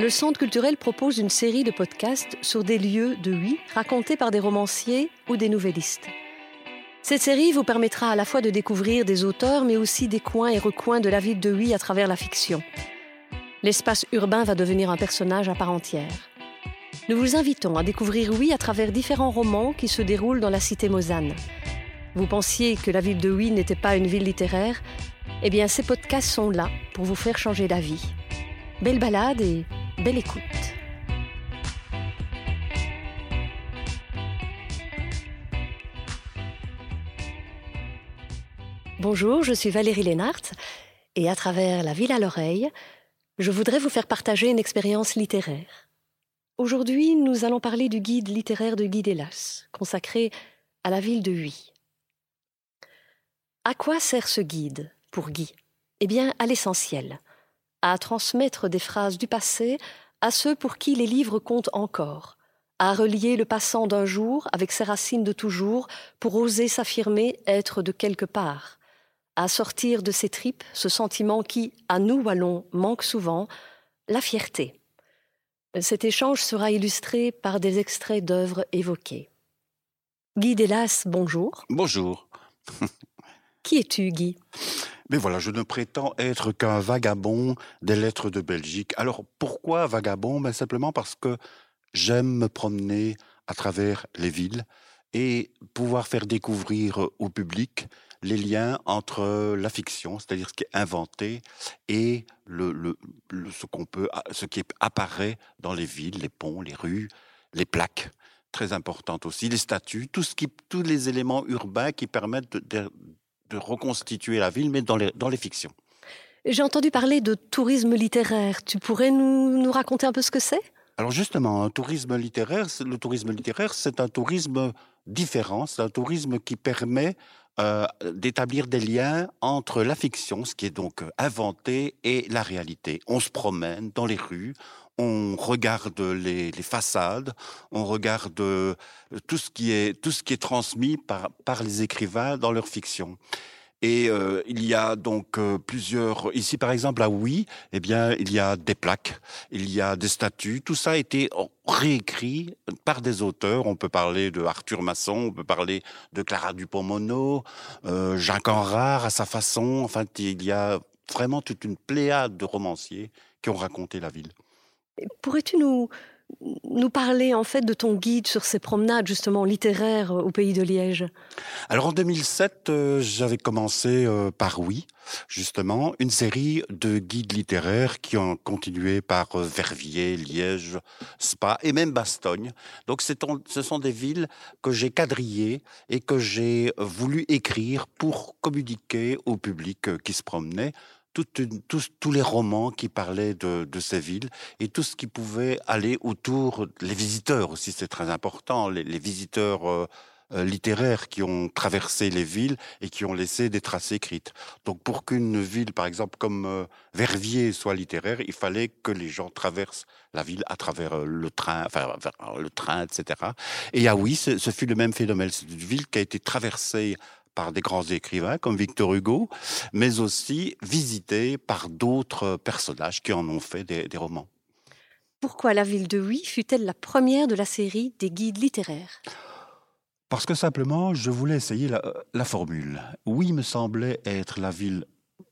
le Centre culturel propose une série de podcasts sur des lieux de Huy racontés par des romanciers ou des nouvellistes. Cette série vous permettra à la fois de découvrir des auteurs, mais aussi des coins et recoins de la ville de Huy à travers la fiction. L'espace urbain va devenir un personnage à part entière. Nous vous invitons à découvrir Huy à travers différents romans qui se déroulent dans la cité Mosane. Vous pensiez que la ville de Huy n'était pas une ville littéraire? Eh bien, ces podcasts sont là pour vous faire changer d'avis. Belle balade et Belle écoute. Bonjour, je suis Valérie Lénart et à travers La ville à l'oreille, je voudrais vous faire partager une expérience littéraire. Aujourd'hui, nous allons parler du guide littéraire de Guy Delas, consacré à la ville de Huy. À quoi sert ce guide pour Guy? Eh bien, à l'essentiel à transmettre des phrases du passé à ceux pour qui les livres comptent encore, à relier le passant d'un jour avec ses racines de toujours pour oser s'affirmer être de quelque part, à sortir de ses tripes ce sentiment qui, à nous wallons, manque souvent, la fierté. Cet échange sera illustré par des extraits d'œuvres évoquées. Guy Delas, bonjour. Bonjour. qui es-tu, Guy? Mais voilà, je ne prétends être qu'un vagabond des lettres de Belgique. Alors pourquoi vagabond? Ben Simplement parce que j'aime me promener à travers les villes et pouvoir faire découvrir au public les liens entre la fiction, c'est-à-dire ce qui est inventé, et ce, qu'on peut, ce qui apparaît dans les villes, les ponts, les rues, les plaques très importantes aussi, les statues, tout ce qui, tous les éléments urbains qui permettent de reconstituer la ville, mais dans les, dans les fictions. J'ai entendu parler de tourisme littéraire. Tu pourrais nous, nous raconter un peu ce que c'est? Alors justement, un tourisme littéraire, le tourisme littéraire, c'est un tourisme différent. C'est un tourisme qui permet euh, d'établir des liens entre la fiction, ce qui est donc inventé, et la réalité. On se promène dans les rues, on regarde les, façades, on regarde euh, tout ce qui est, transmis par, les écrivains dans leur fiction. Et euh, il y a donc euh, plusieurs. Ici, par exemple, à Oui, eh bien, il y a des plaques, il y a des statues. Tout ça a été réécrit par des auteurs. On peut parler de Arthur Masson, on peut parler de Clara Dupont-Mono, Jacques Enrard à sa façon. Enfin, il y a vraiment toute une pléiade de romanciers qui ont raconté la ville. Pourrais-tu nous, parler en fait de ton guide sur ces promenades justement littéraires euh, au pays de Liège? Alors en 2007, euh, j'avais commencé euh, par Oui, justement, une série de guides littéraires qui ont continué par Verviers, Liège, Spa et même Bastogne. Donc ce sont des villes que j'ai quadrillées et que j'ai voulu écrire pour communiquer au public qui se promenait tous, les romans qui parlaient de, ces villes et tout ce qui pouvait aller autour, les visiteurs aussi, c'est très important, les, visiteurs euh, euh, littéraires qui ont traversé les villes et qui ont laissé des traces écrites. Donc pour qu'une ville, par exemple, comme euh, Verviers soit littéraire, il fallait que les gens traversent la ville à travers le train, enfin le train, etc. Et ah oui, ce, ce fut le même phénomène. C'est une ville qui a été traversée par des grands écrivains comme Victor Hugo, mais aussi visité par d'autres personnages qui en ont fait des, romans. Pourquoi la ville de Huy fut-elle la première de la série des guides littéraires? Parce que simplement, je voulais essayer la, formule. Huy me semblait être la ville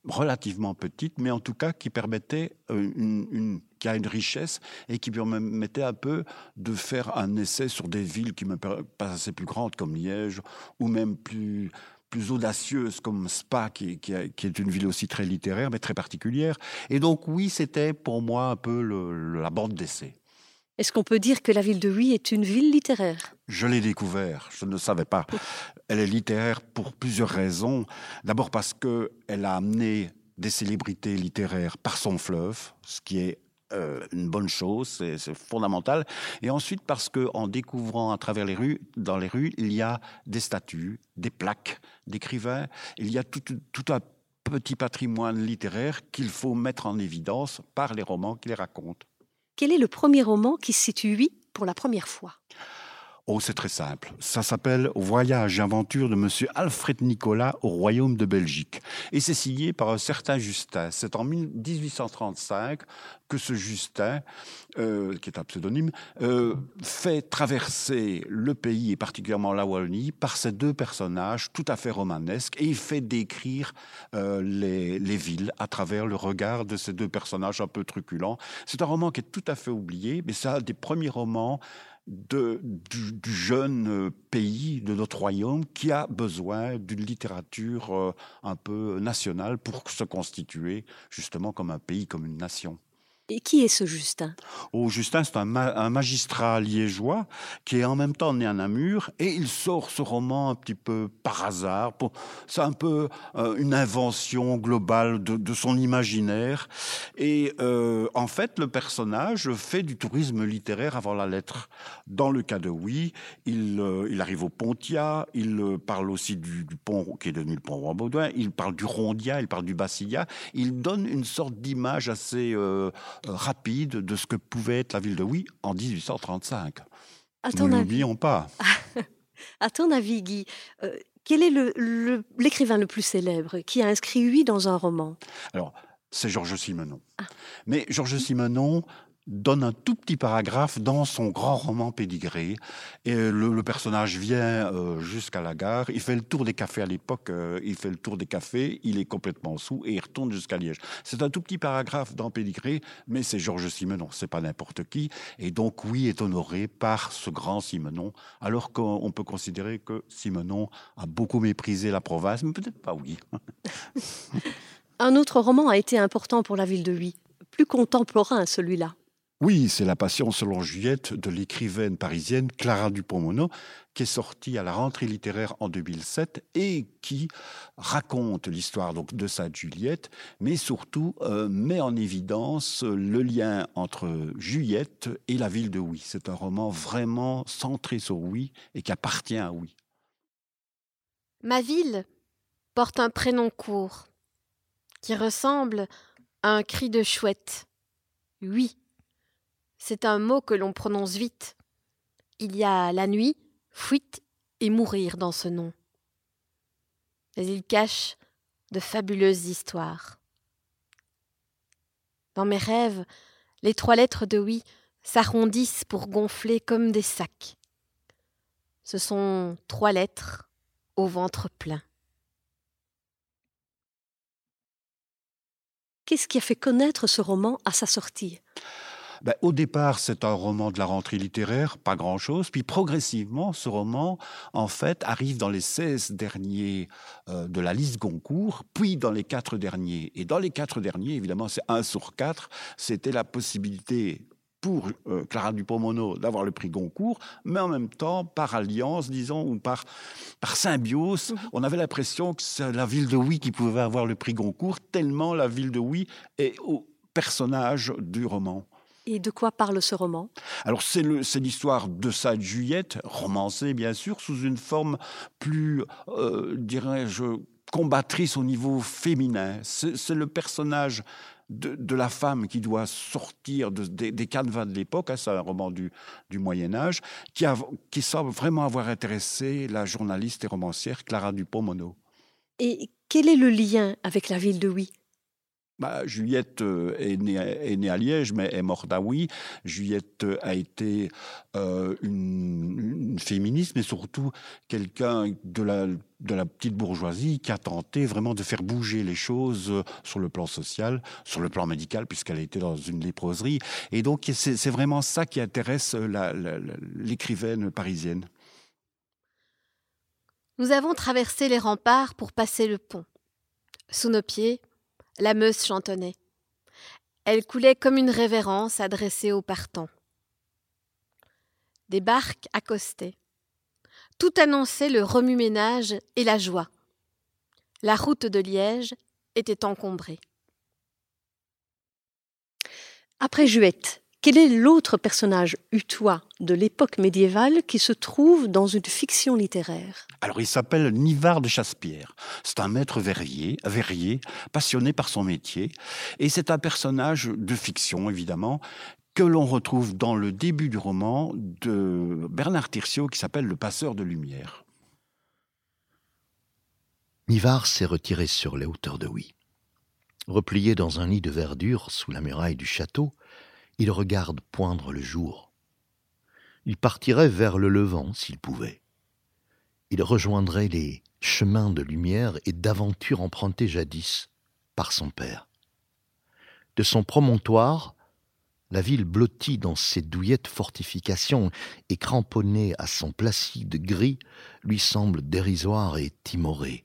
relativement petite, mais en tout cas qui permettait euh, une, qui a une richesse et qui permettait un peu de faire un essai sur des villes qui me paraissaient plus grandes comme Liège ou même plus plus audacieuse comme Spa, qui, qui, est une ville aussi très littéraire, mais très particulière. Et donc oui, c'était pour moi un peu la bande d'essai. Est-ce qu'on peut dire que la ville de Huy est une ville littéraire? Je l'ai découvert, je ne savais pas. Elle est littéraire pour plusieurs raisons. D'abord parce qu'elle a amené des célébrités littéraires par son fleuve, ce qui est euh, une bonne chose, c'est fondamental. Et ensuite parce que en découvrant à travers les rues, dans les rues, il y a des statues, des plaques d'écrivains, il y a tout, un petit patrimoine littéraire qu'il faut mettre en évidence par les romans qui les racontent. Quel est le premier roman qui se situe pour la première fois? Oh, c'est très simple. Ça s'appelle Voyage et aventure de Monsieur Alfred Nicolas au Royaume de Belgique. Et c'est signé par un certain Justin. C'est en 1835 que ce Justin, euh, qui est un pseudonyme, euh, fait traverser le pays et particulièrement la Wallonie par ces deux personnages tout à fait romanesques et il fait décrire euh, les, les, villes à travers le regard de ces deux personnages un peu truculents. C'est un roman qui est tout à fait oublié, mais c'est un des premiers romans du, jeune euh, pays, de notre royaume, qui a besoin d'une littérature euh, un peu nationale pour se constituer justement comme un pays, comme une nation. Et qui est ce Justin? Oh, Justin, c'est un, magistrat liégeois qui est en même temps né à Namur et il sort ce roman un petit peu par hasard. C'est un peu euh, une invention globale de, son imaginaire. Et euh, en fait, le personnage fait du tourisme littéraire avant la lettre. Dans le cas de Oui, il, euh, arrive au Pontia, il parle aussi du, pont qui est devenu le pont Roi-Baudouin, il parle du Rondia, il parle du Bassilia. Il donne une sorte d'image assez rapide de ce que pouvait être la ville de Oui en 1835. Nous n'oublions pas. à ton avis, Guy, euh, quel est l'écrivain le, le, plus célèbre qui a inscrit Oui dans un roman? Alors, c'est Georges Simenon. Ah. Mais Georges Simenon donne un tout petit paragraphe dans son grand roman Pédigré. Et le, personnage vient euh, jusqu'à la gare, il fait le tour des cafés à l'époque, euh, il fait le tour des cafés, il est complètement sous et il retourne jusqu'à Liège. C'est un tout petit paragraphe dans Pédigré, mais c'est Georges Simenon, c'est pas n'importe qui. Et donc, oui, est honoré par ce grand Simenon, alors qu'on peut considérer que Simenon a beaucoup méprisé la province, mais peut-être pas oui. un autre roman a été important pour la ville de Huy, plus contemporain celui-là. Oui, c'est La Passion selon Juliette de l'écrivaine parisienne Clara Dupont-Mono, qui est sortie à la rentrée littéraire en 2007 et qui raconte l'histoire de sa Juliette, mais surtout euh, met en évidence le lien entre Juliette et la ville de Oui. C'est un roman vraiment centré sur Oui et qui appartient à Oui. Ma ville porte un prénom court qui ressemble à un cri de chouette. Oui. C'est un mot que l'on prononce vite. Il y a la nuit, fuite et mourir dans ce nom. Mais il cache de fabuleuses histoires. Dans mes rêves, les trois lettres de oui s'arrondissent pour gonfler comme des sacs. Ce sont trois lettres au ventre plein. Qu'est-ce qui a fait connaître ce roman à sa sortie? Ben, au départ, c'est un roman de la rentrée littéraire, pas grand-chose. Puis progressivement, ce roman, en fait, arrive dans les 16 derniers euh, de la liste Goncourt, puis dans les quatre derniers. Et dans les quatre derniers, évidemment, c'est un sur quatre, c'était la possibilité pour euh, Clara Dupont-Mono d'avoir le prix Goncourt, mais en même temps, par alliance, disons, ou par, par symbiose, mhm. on avait l'impression que c'est la ville de Oui qui pouvait avoir le prix Goncourt, tellement la ville de Oui est au personnage du roman. Et de quoi parle ce roman? Alors c'est l'histoire de sa Juliette, romancée bien sûr, sous une forme plus, euh, dirais-je, combattrice au niveau féminin. C'est le personnage de, la femme qui doit sortir des, canevas de l'époque, hein, c'est un roman du, Moyen Âge, qui, qui semble vraiment avoir intéressé la journaliste et romancière Clara Dupont-Mono. Et quel est le lien avec la ville de Huy? Bah, Juliette euh, est née, à Liège, mais est morte à Oui. Juliette euh, a été euh, une, féministe, mais surtout quelqu'un de la, de la petite bourgeoisie qui a tenté vraiment de faire bouger les choses sur le plan social, sur le plan médical, puisqu'elle était dans une léproserie. Et donc, c'est vraiment ça qui intéresse l'écrivaine parisienne. Nous avons traversé les remparts pour passer le pont. Sous nos pieds, la Meuse chantonnait. Elle coulait comme une révérence adressée aux partants. Des barques accostaient. Tout annonçait le remue-ménage et la joie. La route de Liège était encombrée. Après Juette, quel est l'autre personnage utois de l'époque médiévale qui se trouve dans une fiction littéraire? Alors il s'appelle Nivard de Chaspierre. C'est un maître verrier, verrier, passionné par son métier, et c'est un personnage de fiction évidemment que l'on retrouve dans le début du roman de Bernard Tirsiot qui s'appelle Le passeur de lumière. Mivard s'est retiré sur les hauteurs de Huy. Replié dans un nid de verdure sous la muraille du château, il regarde poindre le jour. Il partirait vers le levant s'il pouvait. Il rejoindrait les chemins de lumière et d'aventure empruntés jadis par son père. De son promontoire, la ville blottie dans ses douillettes fortifications et cramponnée à son placide gris lui semble dérisoire et timorée.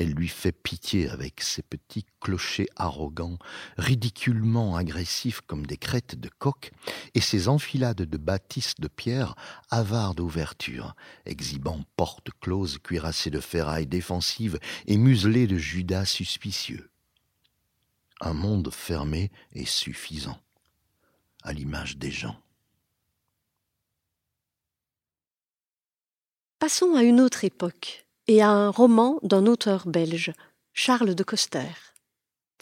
Elle lui fait pitié avec ses petits clochers arrogants, ridiculement agressifs comme des crêtes de coq, et ses enfilades de bâtisses de pierre avares d'ouverture, exhibant portes closes cuirassées de ferrailles défensives et muselées de Judas suspicieux. Un monde fermé et suffisant, à l'image des gens. Passons à une autre époque et un roman d'un auteur belge, Charles de Coster.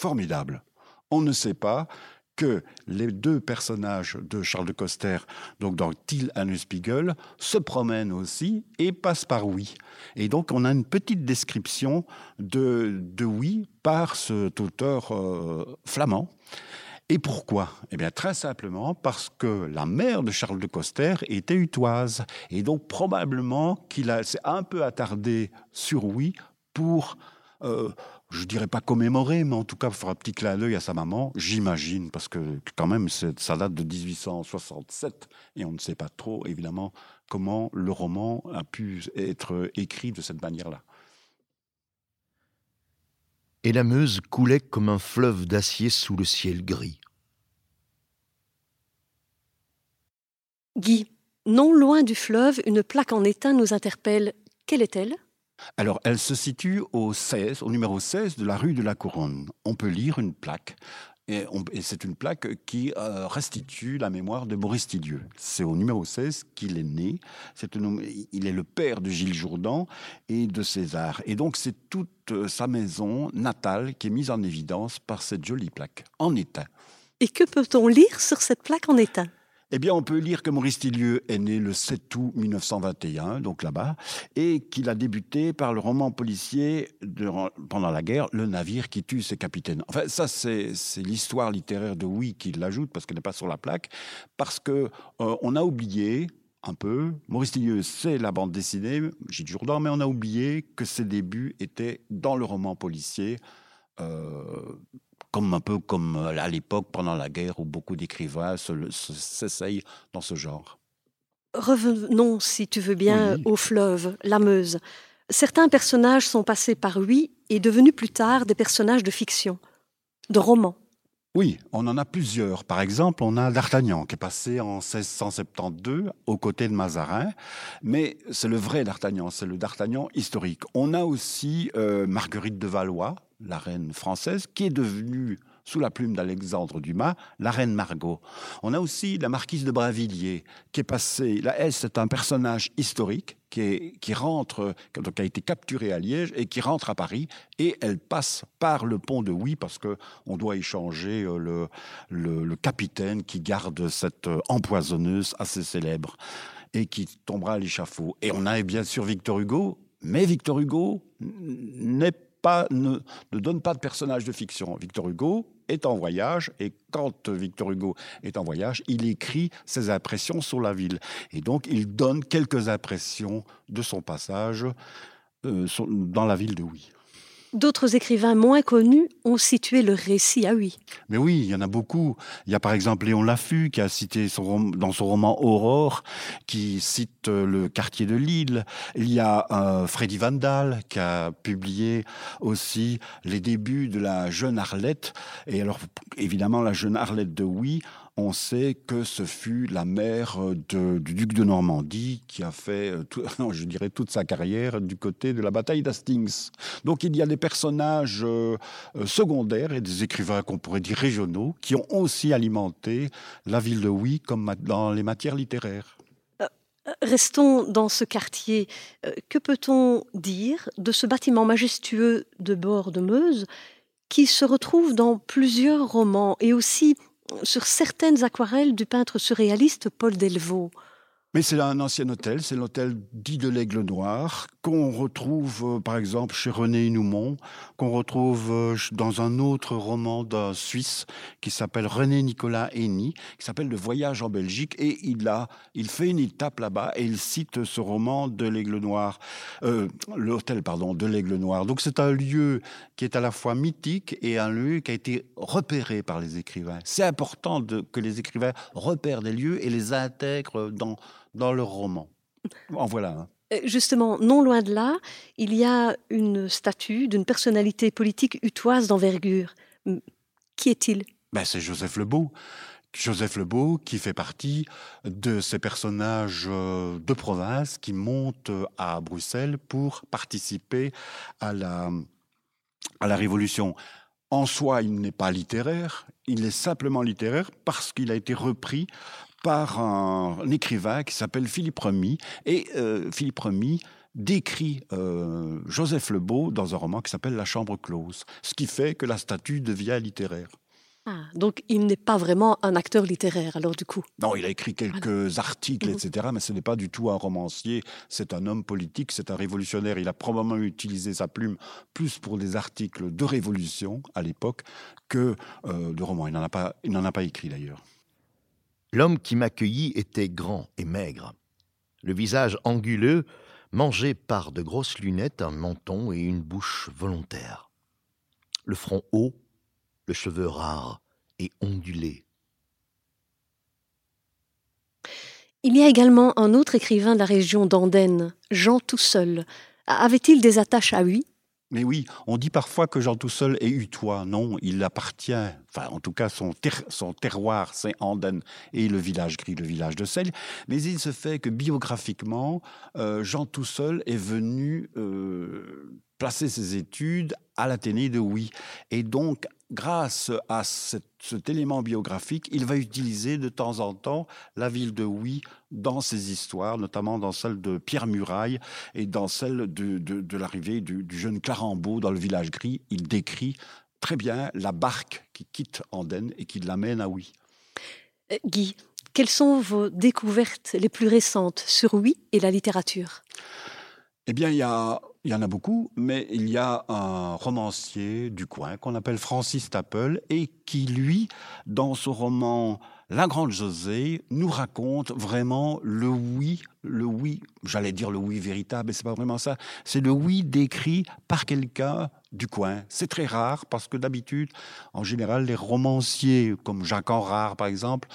Formidable. On ne sait pas que les deux personnages de Charles de Coster, donc dans Till and Spiegel, se promènent aussi et passent par Oui. Et donc on a une petite description de, de Oui par cet auteur euh, flamand. Et pourquoi? Eh bien, très simplement parce que la mère de Charles de Coster était utoise. Et donc, probablement qu'il s'est un peu attardé sur oui pour, euh, je dirais pas commémorer, mais en tout cas faire un petit clin d'œil à sa maman, j'imagine, parce que quand même, ça date de 1867 et on ne sait pas trop, évidemment, comment le roman a pu être écrit de cette manière-là et la Meuse coulait comme un fleuve d'acier sous le ciel gris. Guy, non loin du fleuve, une plaque en étain nous interpelle. Quelle est-elle? Alors, elle se situe au 16, au numéro 16 de la rue de la Couronne. On peut lire une plaque et, c'est une plaque qui euh, restitue la mémoire de Maurice Tidieu. C'est au numéro 16 qu'il est né. il est le père de Gilles Jourdan et de César. Et donc c'est toute euh, sa maison natale qui est mise en évidence par cette jolie plaque en étain. Et que peut-on lire sur cette plaque en étain eh bien, on peut lire que Maurice Tillieu est né le 7 août 1921, donc là-bas, et qu'il a débuté par le roman policier pendant la guerre, Le navire qui tue ses capitaines. Enfin, ça, c'est l'histoire littéraire de Oui qui l'ajoute, parce qu'elle n'est pas sur la plaque, parce que euh, on a oublié, un peu. Maurice Tillieu, c'est la bande dessinée, Gilles Jourdan, mais on a oublié que ses débuts étaient dans le roman policier. Euh, comme un peu comme euh, à l'époque pendant la guerre où beaucoup d'écrivains s'essayent dans ce genre. Revenons, si tu veux bien, au fleuve, la Meuse. Certains personnages sont passés par lui et devenus plus tard des personnages de fiction, de romans. Oui, on en a plusieurs. Par exemple, on a D'Artagnan qui est passé en 1672 aux côtés de Mazarin, mais c'est le vrai D'Artagnan, c'est le D'Artagnan historique. On a aussi euh, Marguerite de Valois, la reine française, qui est devenue, sous la plume d'Alexandre Dumas, la reine Margot. On a aussi la marquise de Brinvilliers, qui est passée. Là, elle, c'est un personnage historique qui, qui rentre, qui a été capturé à Liège et qui rentre à Paris. Et elle passe par le pont de Oui parce que on doit échanger euh, le, le, le capitaine qui garde cette euh, empoisonneuse assez célèbre et qui tombera à l'échafaud. Et on a bien sûr Victor Hugo, mais Victor Hugo n'est ne, donne pas de personnage de fiction. Victor Hugo est en voyage et quand Victor Hugo est en voyage, il écrit ses impressions sur la ville. Et donc, il donne quelques impressions de son passage euh, dans la ville de Oui. D'autres écrivains moins connus ont situé le récit à oui. Mais oui, il y en a beaucoup. Il y a par exemple Léon Laffu qui a cité dans son roman Aurore, qui cite euh, le quartier de Lille. Il y a euh, Freddy Vandal qui a publié aussi les débuts de la jeune Arlette. Et alors, évidemment, la jeune Arlette de Oui on sait que ce fut la mère du duc de Normandie qui a fait, euh, je dirais, toute sa carrière du côté de la bataille d'Hastings. Donc il y a des personnages euh, euh, secondaires et des écrivains qu'on pourrait dire régionaux qui ont aussi alimenté la ville de Oui comme dans les matières littéraires. Restons dans ce quartier. Que peut-on dire de ce bâtiment majestueux de bord de Meuse qui se retrouve dans plusieurs romans et aussi sur certaines aquarelles du peintre surréaliste Paul Delvaux. Mais c'est un ancien hôtel, c'est l'hôtel dit de l'Aigle Noir, qu'on retrouve euh, par exemple chez René Hinoumont, qu'on retrouve euh, dans un autre roman d'un Suisse qui s'appelle René Nicolas Henny, qui s'appelle Le Voyage en Belgique, et il a, il fait une étape là-bas et il cite ce roman de l'Aigle Noir, euh, l'hôtel pardon de l'Aigle Noir. Donc c'est un lieu qui est à la fois mythique et un lieu qui a été repéré par les écrivains. C'est important que les écrivains repèrent des lieux et les intègrent dans dans leur roman. En voilà un. Euh, justement, non loin de là, il y a une statue d'une personnalité politique utoise d'envergure. Qui est-il? Ben, C'est Joseph Lebeau. Joseph Lebeau qui fait partie de ces personnages euh, de province qui montent à Bruxelles pour participer à la, à la Révolution. En soi, il n'est pas littéraire, il est simplement littéraire parce qu'il a été repris par un, écrivain qui s'appelle Philippe Remy. Et euh, Philippe Remy décrit euh, Joseph Lebeau dans un roman qui s'appelle La Chambre close, ce qui fait que la statue devient littéraire. Ah, donc il n'est pas vraiment un acteur littéraire, alors du coup? Non, il a écrit quelques articles, etc., mais ce n'est pas du tout un romancier, c'est un homme politique, c'est un révolutionnaire. Il a probablement utilisé sa plume plus pour des articles de révolution à l'époque que euh, de romans. Il n'en a, pas, il n'en a pas écrit d'ailleurs. L'homme qui m'accueillit était grand et maigre. Le visage anguleux, mangé par de grosses lunettes, un menton et une bouche volontaire. Le front haut, le cheveu rare et ondulé. Il y a également un autre écrivain de la région d'Andenne, Jean Tousseul. Avait-il des attaches à lui? Mais oui, on dit parfois que Jean tout seul est utois. Non, il appartient, enfin en tout cas son, son terroir, c'est Andenne et le village gris, le village de Selle. Mais il se fait que biographiquement, euh, Jean tout est venu euh, placer ses études à l'Athénée de Oui. Et donc, grâce à cet, élément biographique, il va utiliser de temps en temps la ville de Oui dans ses histoires, notamment dans celle de Pierre Muraille et dans celle de, l'arrivée du, jeune Clarambeau dans le village gris. Il décrit très bien la barque qui quitte Andenne et qui l'amène à Oui. Euh, Guy, quelles sont vos découvertes les plus récentes sur Oui et la littérature? Eh bien, il y a il y en a beaucoup, mais il y a un romancier du coin qu'on appelle Francis Tappel et qui, lui, dans ce roman La Grande Josée, nous raconte vraiment le oui, le oui, j'allais dire le oui véritable, mais c'est pas vraiment ça. C'est le oui décrit par quelqu'un du coin. C'est très rare parce que d'habitude, en général, les romanciers comme Jacques Enrard, par exemple,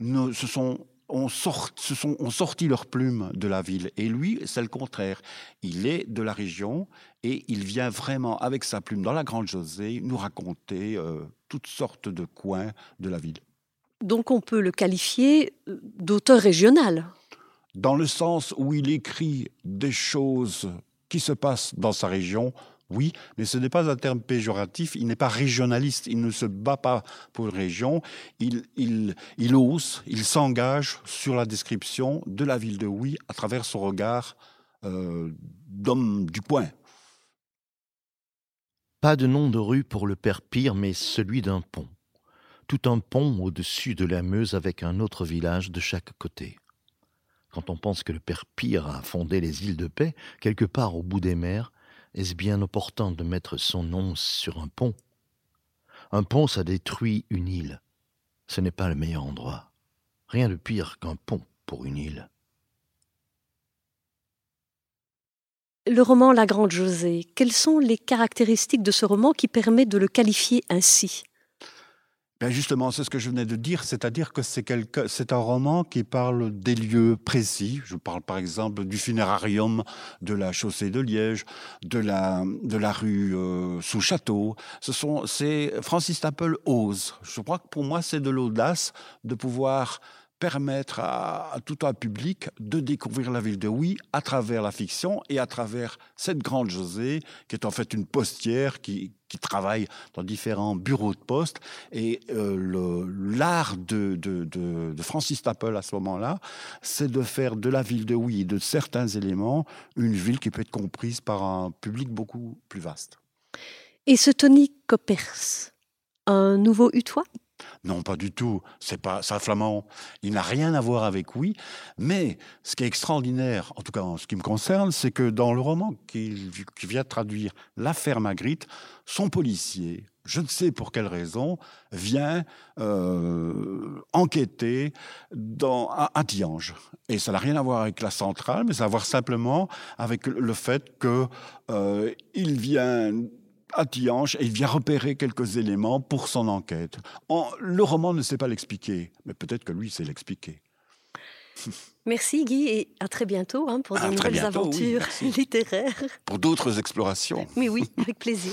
ne, se sont ont, sorti leurs plumes de la ville. Et lui, c'est le contraire. Il est de la région et il vient vraiment, avec sa plume dans la Grande Josée, nous raconter euh, toutes sortes de coins de la ville. Donc on peut le qualifier euh, d'auteur régional. Dans le sens où il écrit des choses qui se passent dans sa région oui, mais ce n'est pas un terme péjoratif, il n'est pas régionaliste, il ne se bat pas pour une région, il, il, il ose, il s'engage sur la description de la ville de Oui à travers son regard euh, d'homme du coin. Pas de nom de rue pour le père Pire, mais celui d'un pont. Tout un pont au-dessus de la Meuse avec un autre village de chaque côté. Quand on pense que le père Pire a fondé les îles de paix, quelque part au bout des mers, est-ce bien opportun de mettre son nom sur un pont? Un pont, ça détruit une île. Ce n'est pas le meilleur endroit. Rien de pire qu'un pont pour une île. Le roman La Grande Josée, quelles sont les caractéristiques de ce roman qui permettent de le qualifier ainsi? Ben justement, c'est ce que je venais de dire, c'est-à-dire que c'est, un roman qui parle des lieux précis. Je parle par exemple du funérarium de la chaussée de Liège, de la, de la rue euh, sous château. Ce sont, c'est Francis Staple ose. Je crois que pour moi, c'est de l'audace de pouvoir permettre à, tout un public de découvrir la ville de Oui à travers la fiction et à travers cette grande Josée, qui est en fait une postière qui, travaille dans différents bureaux de poste. Et euh, l'art de, de, de, Francis Tappel à ce moment-là, c'est de faire de la ville de Oui de certains éléments une ville qui peut être comprise par un public beaucoup plus vaste. Et ce Tony Coppers, un nouveau Utois Non, pas du tout. C'est pas ça, Flamand. Il n'a rien à voir avec oui. Mais ce qui est extraordinaire, en tout cas en ce qui me concerne, c'est que dans le roman qui, vient traduire l'affaire Magritte, son policier, je ne sais pour quelle raison, vient euh, enquêter dans, à, à. Et ça n'a rien à voir avec la centrale, mais ça a à voir simplement avec le fait qu'il euh, vient à Tiange et il vient repérer quelques éléments pour son enquête. le roman ne sait pas l'expliquer, mais peut-être que lui sait l'expliquer. Merci Guy et à très bientôt hein, pour de nouvelles aventures littéraires. Pour d'autres explorations. Oui, oui, avec plaisir.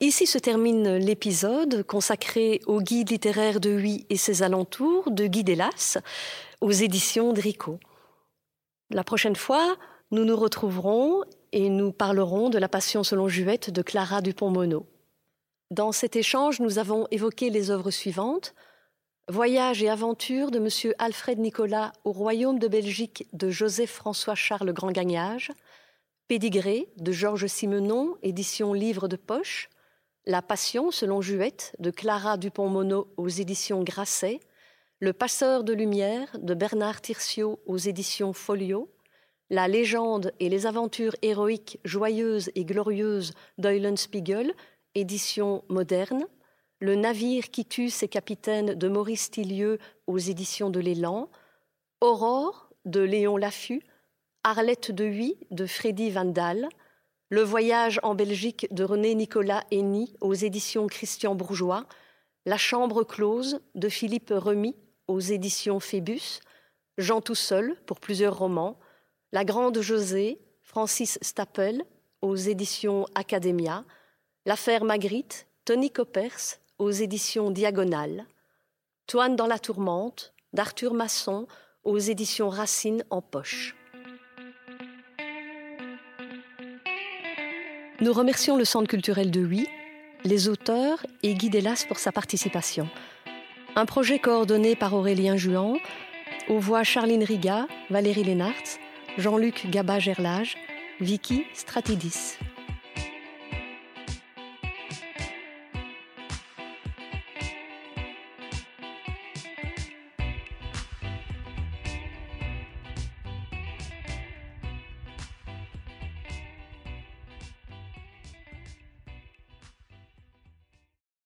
Ici se termine l'épisode consacré au guide littéraire de Huy et ses alentours de Guy Delas aux éditions Dricot. La prochaine fois, nous nous retrouverons et nous parlerons de la Passion selon Juette de Clara Dupont-Mono. Dans cet échange, nous avons évoqué les œuvres suivantes Voyage et aventure de M. Alfred Nicolas au Royaume de Belgique de Joseph-François-Charles Grand-Gagnage, Pédigré de Georges Simenon, édition Livre de Poche, La Passion selon Juette de Clara Dupont-Mono aux éditions Grasset, Le Passeur de Lumière de Bernard Tirciot aux éditions Folio, la légende et les aventures héroïques joyeuses et glorieuses d'Eulenspiegel, édition moderne, Le navire qui tue ses capitaines de Maurice Tillieu aux éditions de l'Élan, Aurore de Léon Laffut, Arlette de Huy de Freddy Vandal, Le voyage en Belgique de René Nicolas Henny aux éditions Christian Bourgeois, La chambre close de Philippe Remy aux éditions Phébus, Jean tout seul pour plusieurs romans, la Grande Josée, Francis Stappel, aux éditions Academia, L'affaire Magritte, Tony Coppers, aux éditions Diagonale, Toine dans la tourmente, d'Arthur Masson, aux éditions Racine en poche. Nous remercions le Centre culturel de Huy, les auteurs et Guy Delas pour sa participation. Un projet coordonné par Aurélien Juan, aux voix Charline Riga, Valérie Lénart, Jean-Luc Gaba-Gerlage, Vicky Stratidis.